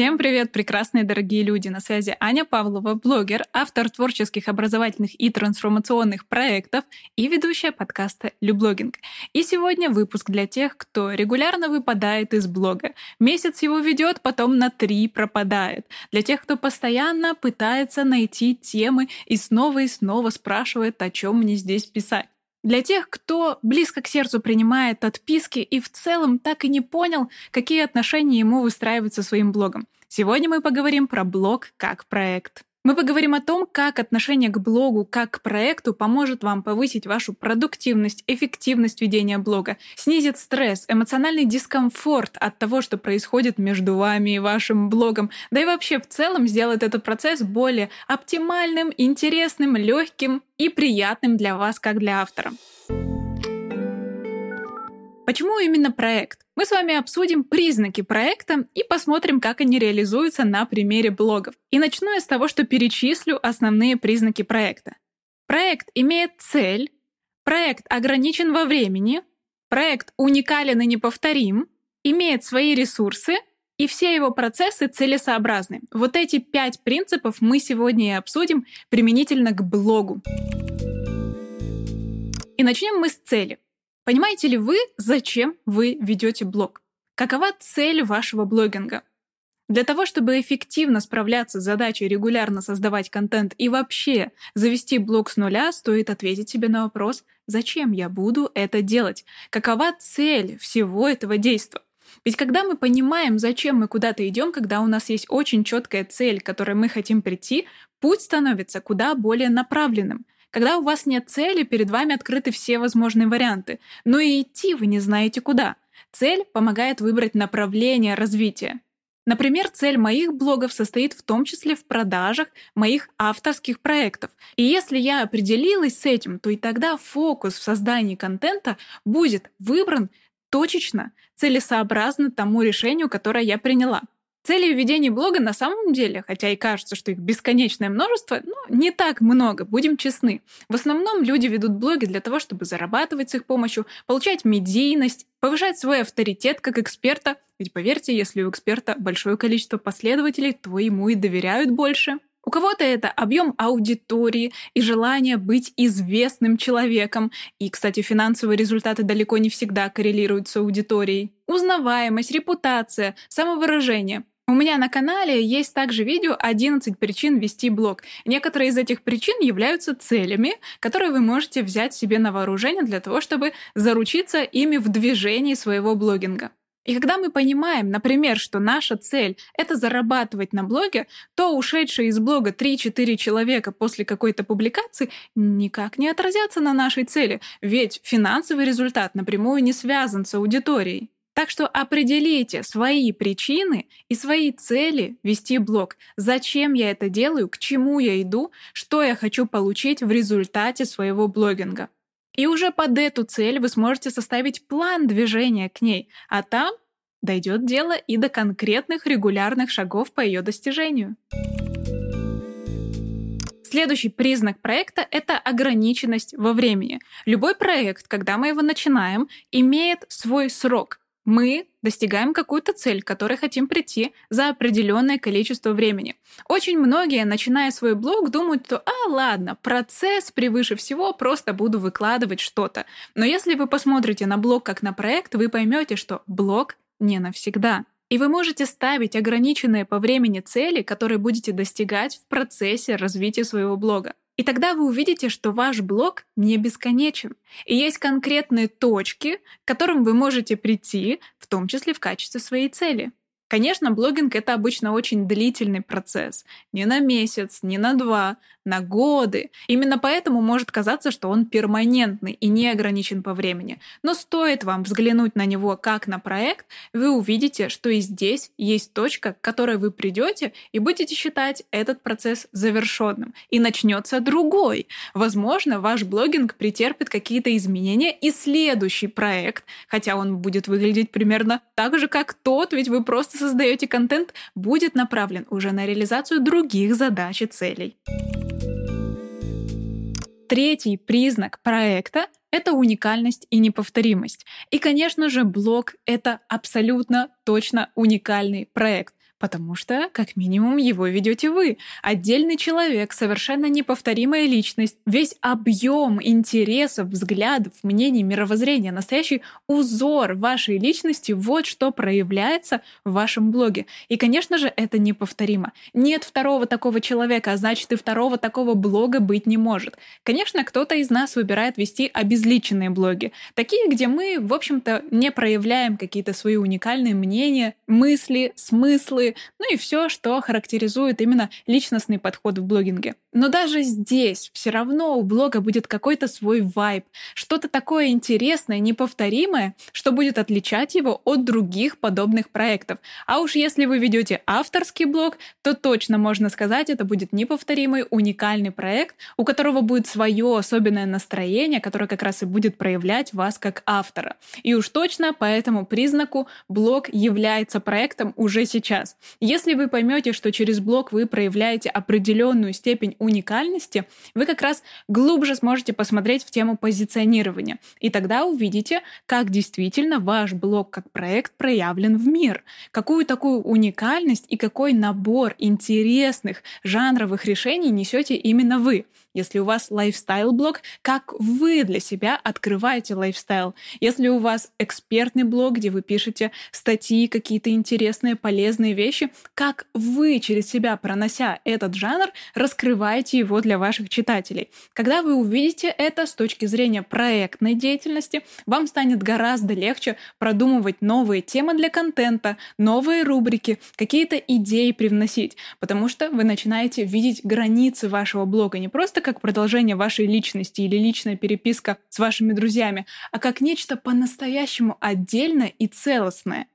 Всем привет, прекрасные дорогие люди! На связи Аня Павлова, блогер, автор творческих, образовательных и трансформационных проектов и ведущая подкаста «Люблогинг». И сегодня выпуск для тех, кто регулярно выпадает из блога. Месяц его ведет, потом на три пропадает. Для тех, кто постоянно пытается найти темы и снова и снова спрашивает, о чем мне здесь писать. Для тех, кто близко к сердцу принимает отписки и в целом так и не понял, какие отношения ему выстраивать со своим блогом. Сегодня мы поговорим про блог как проект. Мы поговорим о том, как отношение к блогу как к проекту поможет вам повысить вашу продуктивность, эффективность ведения блога, снизит стресс, эмоциональный дискомфорт от того, что происходит между вами и вашим блогом, да и вообще в целом сделает этот процесс более оптимальным, интересным, легким и приятным для вас как для автора. Почему именно проект? Мы с вами обсудим признаки проекта и посмотрим, как они реализуются на примере блогов. И начну я с того, что перечислю основные признаки проекта. Проект имеет цель, проект ограничен во времени, проект уникален и неповторим, имеет свои ресурсы, и все его процессы целесообразны. Вот эти пять принципов мы сегодня и обсудим применительно к блогу. И начнем мы с цели. Понимаете ли вы, зачем вы ведете блог? Какова цель вашего блогинга? Для того, чтобы эффективно справляться с задачей регулярно создавать контент и вообще завести блог с нуля, стоит ответить себе на вопрос, зачем я буду это делать? Какова цель всего этого действия? Ведь когда мы понимаем, зачем мы куда-то идем, когда у нас есть очень четкая цель, к которой мы хотим прийти, путь становится куда более направленным. Когда у вас нет цели, перед вами открыты все возможные варианты, но и идти вы не знаете куда. Цель помогает выбрать направление развития. Например, цель моих блогов состоит в том числе в продажах моих авторских проектов. И если я определилась с этим, то и тогда фокус в создании контента будет выбран точечно, целесообразно тому решению, которое я приняла. Целей ведения блога на самом деле, хотя и кажется, что их бесконечное множество, ну, не так много, будем честны. В основном люди ведут блоги для того, чтобы зарабатывать с их помощью, получать медийность, повышать свой авторитет как эксперта. Ведь поверьте, если у эксперта большое количество последователей, то ему и доверяют больше. У кого-то это объем аудитории и желание быть известным человеком. И, кстати, финансовые результаты далеко не всегда коррелируют с аудиторией. Узнаваемость, репутация, самовыражение. У меня на канале есть также видео 11 причин вести блог. Некоторые из этих причин являются целями, которые вы можете взять себе на вооружение для того, чтобы заручиться ими в движении своего блогинга. И когда мы понимаем, например, что наша цель — это зарабатывать на блоге, то ушедшие из блога 3-4 человека после какой-то публикации никак не отразятся на нашей цели, ведь финансовый результат напрямую не связан с аудиторией. Так что определите свои причины и свои цели вести блог. Зачем я это делаю, к чему я иду, что я хочу получить в результате своего блогинга. И уже под эту цель вы сможете составить план движения к ней, а там дойдет дело и до конкретных регулярных шагов по ее достижению. Следующий признак проекта — это ограниченность во времени. Любой проект, когда мы его начинаем, имеет свой срок. Мы достигаем какую-то цель, к которой хотим прийти за определенное количество времени. Очень многие, начиная свой блог, думают, что «а, ладно, процесс превыше всего, просто буду выкладывать что-то». Но если вы посмотрите на блог как на проект, вы поймете, что блог не навсегда. И вы можете ставить ограниченные по времени цели, которые будете достигать в процессе развития своего блога. И тогда вы увидите, что ваш блог не бесконечен. И есть конкретные точки, к которым вы можете прийти, в том числе в качестве своей цели. Конечно, блогинг — это обычно очень длительный процесс. Не на месяц, не на два, на годы. Именно поэтому может казаться, что он перманентный и не ограничен по времени. Но стоит вам взглянуть на него как на проект, вы увидите, что и здесь есть точка, к которой вы придете и будете считать этот процесс завершенным. И начнется другой. Возможно, ваш блогинг претерпит какие-то изменения, и следующий проект, хотя он будет выглядеть примерно так же, как тот, ведь вы просто создаете контент, будет направлен уже на реализацию других задач и целей. Третий признак проекта — это уникальность и неповторимость. И, конечно же, блог — это абсолютно точно уникальный проект. Потому что, как минимум, его ведете вы. Отдельный человек, совершенно неповторимая личность, весь объем интересов, взглядов, мнений, мировоззрения, настоящий узор вашей личности, вот что проявляется в вашем блоге. И, конечно же, это неповторимо. Нет второго такого человека, а значит и второго такого блога быть не может. Конечно, кто-то из нас выбирает вести обезличенные блоги, такие, где мы, в общем-то, не проявляем какие-то свои уникальные мнения, мысли, смыслы, ну и все, что характеризует именно личностный подход в блогинге. Но даже здесь все равно у блога будет какой-то свой вайб, что-то такое интересное, неповторимое, что будет отличать его от других подобных проектов. А уж если вы ведете авторский блог, то точно можно сказать, это будет неповторимый, уникальный проект, у которого будет свое особенное настроение, которое как раз и будет проявлять вас как автора. И уж точно по этому признаку блог является проектом уже сейчас. Если вы поймете, что через блог вы проявляете определенную степень уникальности, вы как раз глубже сможете посмотреть в тему позиционирования. И тогда увидите, как действительно ваш блог как проект проявлен в мир, какую такую уникальность и какой набор интересных жанровых решений несете именно вы. Если у вас лайфстайл-блог, как вы для себя открываете лайфстайл? Если у вас экспертный блог, где вы пишете статьи, какие-то интересные, полезные вещи, как вы через себя, пронося этот жанр, раскрываете его для ваших читателей? Когда вы увидите это с точки зрения проектной деятельности, вам станет гораздо легче продумывать новые темы для контента, новые рубрики, какие-то идеи привносить, потому что вы начинаете видеть границы вашего блога не просто просто как продолжение вашей личности или личная переписка с вашими друзьями, а как нечто по-настоящему отдельное и целостное.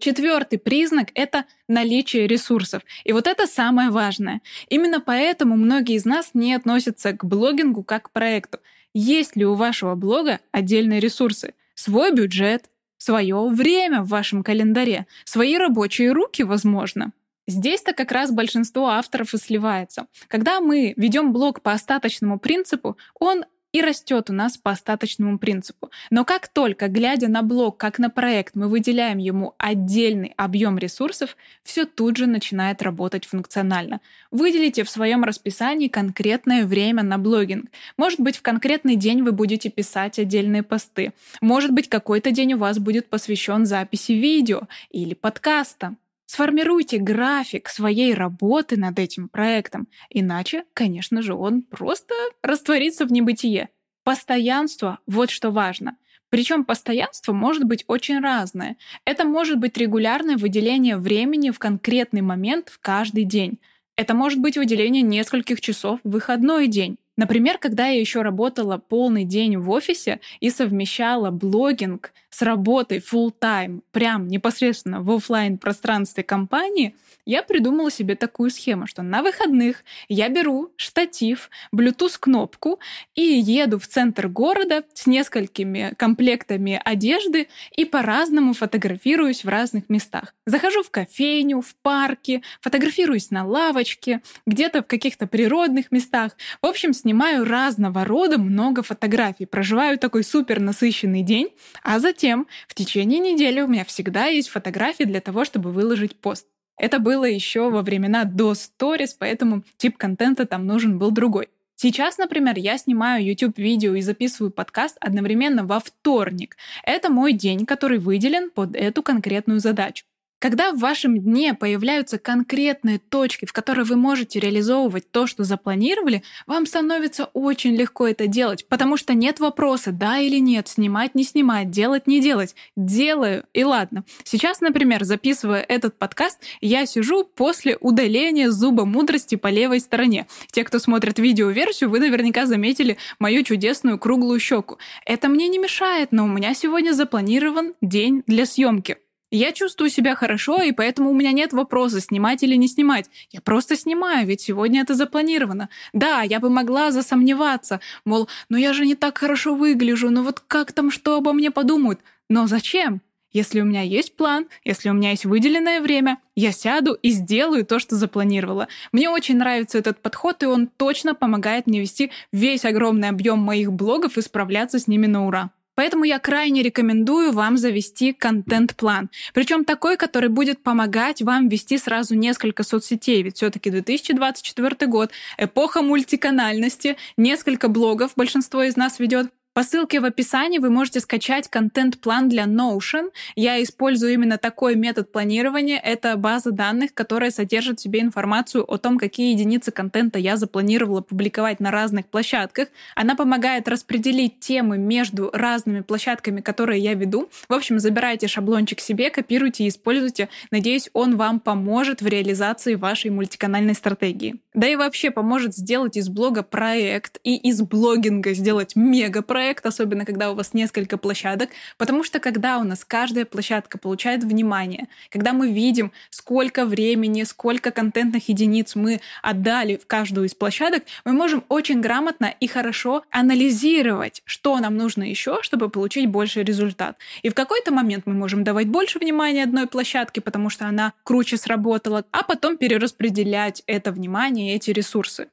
Четвертый признак — это наличие ресурсов. И вот это самое важное. Именно поэтому многие из нас не относятся к блогингу как к проекту. Есть ли у вашего блога отдельные ресурсы? Свой бюджет, свое время в вашем календаре, свои рабочие руки, возможно. Здесь-то как раз большинство авторов и сливается. Когда мы ведем блог по остаточному принципу, он и растет у нас по остаточному принципу. Но как только, глядя на блог как на проект, мы выделяем ему отдельный объем ресурсов, все тут же начинает работать функционально. Выделите в своем расписании конкретное время на блогинг. Может быть, в конкретный день вы будете писать отдельные посты. Может быть, какой-то день у вас будет посвящен записи видео или подкаста. Сформируйте график своей работы над этим проектом, иначе, конечно же, он просто растворится в небытие. Постоянство — вот что важно. Причем постоянство может быть очень разное. Это может быть регулярное выделение времени в конкретный момент в каждый день. Это может быть выделение нескольких часов в выходной день. Например, когда я еще работала полный день в офисе и совмещала блогинг с работой full time, прям непосредственно в офлайн пространстве компании, я придумала себе такую схему, что на выходных я беру штатив, Bluetooth-кнопку и еду в центр города с несколькими комплектами одежды и по-разному фотографируюсь в разных местах. Захожу в кофейню, в парке, фотографируюсь на лавочке, где-то в каких-то природных местах. В общем, снимаю разного рода много фотографий, проживаю такой супер насыщенный день, а затем в течение недели у меня всегда есть фотографии для того, чтобы выложить пост. Это было еще во времена до сторис, поэтому тип контента там нужен был другой. Сейчас, например, я снимаю YouTube-видео и записываю подкаст одновременно во вторник. Это мой день, который выделен под эту конкретную задачу. Когда в вашем дне появляются конкретные точки, в которые вы можете реализовывать то, что запланировали, вам становится очень легко это делать, потому что нет вопроса, да или нет, снимать, не снимать, делать, не делать. Делаю, и ладно. Сейчас, например, записывая этот подкаст, я сижу после удаления зуба мудрости по левой стороне. Те, кто смотрит видеоверсию, вы наверняка заметили мою чудесную круглую щеку. Это мне не мешает, но у меня сегодня запланирован день для съемки. Я чувствую себя хорошо, и поэтому у меня нет вопроса, снимать или не снимать. Я просто снимаю, ведь сегодня это запланировано. Да, я бы могла засомневаться, мол, ну я же не так хорошо выгляжу, ну вот как там что обо мне подумают? Но зачем? Если у меня есть план, если у меня есть выделенное время, я сяду и сделаю то, что запланировала. Мне очень нравится этот подход, и он точно помогает мне вести весь огромный объем моих блогов и справляться с ними на ура. Поэтому я крайне рекомендую вам завести контент-план. Причем такой, который будет помогать вам вести сразу несколько соцсетей. Ведь все-таки 2024 год, эпоха мультиканальности, несколько блогов большинство из нас ведет. По ссылке в описании вы можете скачать контент-план для Notion. Я использую именно такой метод планирования. Это база данных, которая содержит в себе информацию о том, какие единицы контента я запланировала публиковать на разных площадках. Она помогает распределить темы между разными площадками, которые я веду. В общем, забирайте шаблончик себе, копируйте и используйте. Надеюсь, он вам поможет в реализации вашей мультиканальной стратегии. Да и вообще поможет сделать из блога проект и из блогинга сделать мега-проект проект, особенно когда у вас несколько площадок, потому что когда у нас каждая площадка получает внимание, когда мы видим, сколько времени, сколько контентных единиц мы отдали в каждую из площадок, мы можем очень грамотно и хорошо анализировать, что нам нужно еще, чтобы получить больший результат. И в какой-то момент мы можем давать больше внимания одной площадке, потому что она круче сработала, а потом перераспределять это внимание эти ресурсы.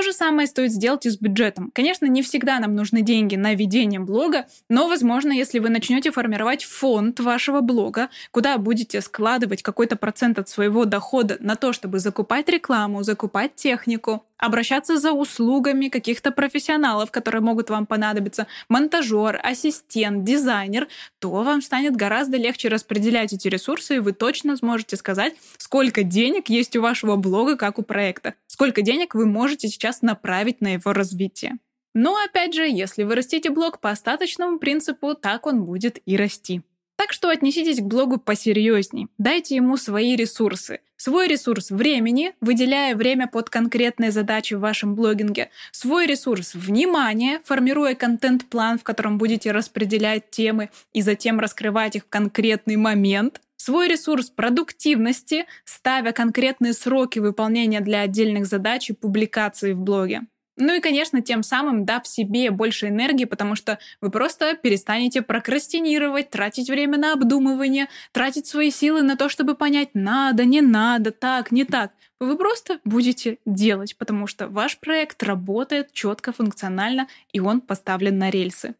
То же самое стоит сделать и с бюджетом. Конечно, не всегда нам нужны деньги на ведение блога, но, возможно, если вы начнете формировать фонд вашего блога, куда будете складывать какой-то процент от своего дохода на то, чтобы закупать рекламу, закупать технику, обращаться за услугами каких-то профессионалов, которые могут вам понадобиться, монтажер, ассистент, дизайнер, то вам станет гораздо легче распределять эти ресурсы, и вы точно сможете сказать, сколько денег есть у вашего блога, как у проекта, сколько денег вы можете сейчас направить на его развитие. Но опять же, если вы растите блог по остаточному принципу, так он будет и расти. Так что отнеситесь к блогу посерьезней. Дайте ему свои ресурсы. Свой ресурс времени, выделяя время под конкретные задачи в вашем блогинге. Свой ресурс внимания, формируя контент-план, в котором будете распределять темы и затем раскрывать их в конкретный момент. Свой ресурс продуктивности, ставя конкретные сроки выполнения для отдельных задач и публикаций в блоге. Ну и, конечно, тем самым дав себе больше энергии, потому что вы просто перестанете прокрастинировать, тратить время на обдумывание, тратить свои силы на то, чтобы понять, надо, не надо, так, не так. Вы просто будете делать, потому что ваш проект работает четко, функционально, и он поставлен на рельсы.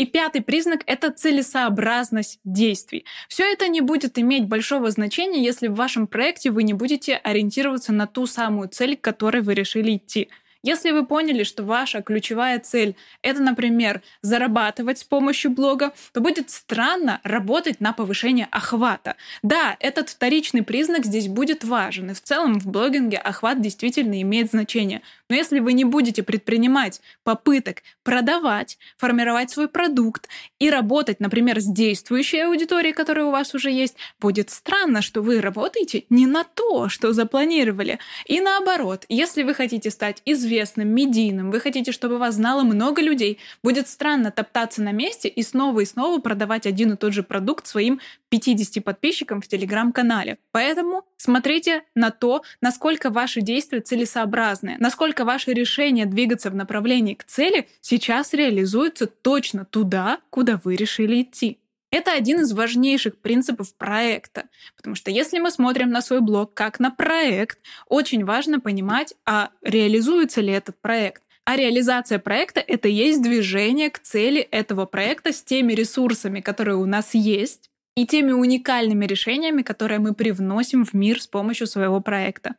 И пятый признак — это целесообразность действий. Все это не будет иметь большого значения, если в вашем проекте вы не будете ориентироваться на ту самую цель, к которой вы решили идти. Если вы поняли, что ваша ключевая цель — это, например, зарабатывать с помощью блога, то будет странно работать на повышение охвата. Да, этот вторичный признак здесь будет важен, и в целом в блогинге охват действительно имеет значение. Но если вы не будете предпринимать попыток продавать, формировать свой продукт и работать, например, с действующей аудиторией, которая у вас уже есть, будет странно, что вы работаете не на то, что запланировали. И наоборот, если вы хотите стать известным, известным, медийным, вы хотите, чтобы вас знало много людей, будет странно топтаться на месте и снова и снова продавать один и тот же продукт своим 50 подписчикам в телеграм-канале. Поэтому смотрите на то, насколько ваши действия целесообразны, насколько ваше решение двигаться в направлении к цели сейчас реализуется точно туда, куда вы решили идти. Это один из важнейших принципов проекта, потому что если мы смотрим на свой блог как на проект, очень важно понимать, а реализуется ли этот проект. А реализация проекта — это есть движение к цели этого проекта с теми ресурсами, которые у нас есть, и теми уникальными решениями, которые мы привносим в мир с помощью своего проекта.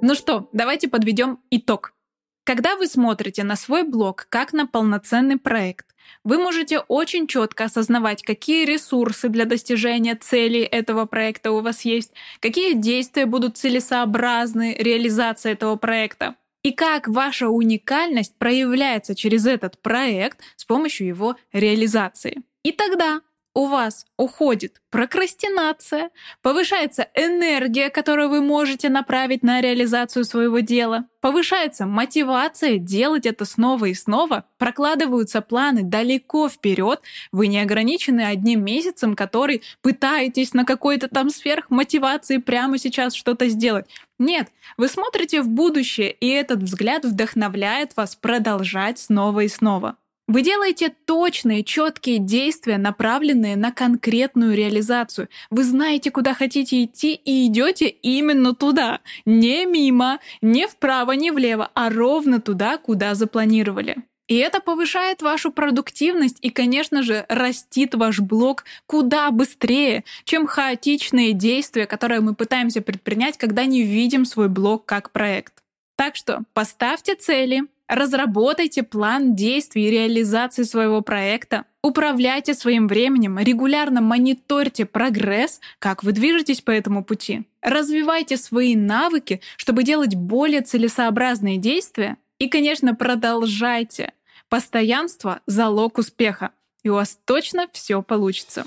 Ну что, давайте подведем итог. Когда вы смотрите на свой блог как на полноценный проект, вы можете очень четко осознавать, какие ресурсы для достижения целей этого проекта у вас есть, какие действия будут целесообразны реализации этого проекта, и как ваша уникальность проявляется через этот проект с помощью его реализации. И тогда у вас уходит прокрастинация, повышается энергия, которую вы можете направить на реализацию своего дела, повышается мотивация делать это снова и снова, прокладываются планы далеко вперед, вы не ограничены одним месяцем, который пытаетесь на какой-то там сверхмотивации прямо сейчас что-то сделать. Нет, вы смотрите в будущее, и этот взгляд вдохновляет вас продолжать снова и снова. Вы делаете точные, четкие действия, направленные на конкретную реализацию. Вы знаете, куда хотите идти и идете именно туда. Не мимо, не вправо, не влево, а ровно туда, куда запланировали. И это повышает вашу продуктивность и, конечно же, растит ваш блог куда быстрее, чем хаотичные действия, которые мы пытаемся предпринять, когда не видим свой блог как проект. Так что поставьте цели, разработайте план действий и реализации своего проекта, управляйте своим временем, регулярно мониторьте прогресс, как вы движетесь по этому пути. Развивайте свои навыки, чтобы делать более целесообразные действия. И, конечно, продолжайте. Постоянство — залог успеха. И у вас точно все получится.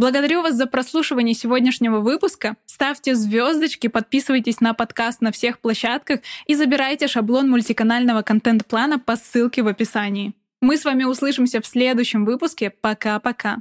Благодарю вас за прослушивание сегодняшнего выпуска. Ставьте звездочки, подписывайтесь на подкаст на всех площадках и забирайте шаблон мультиканального контент-плана по ссылке в описании. Мы с вами услышимся в следующем выпуске. Пока-пока.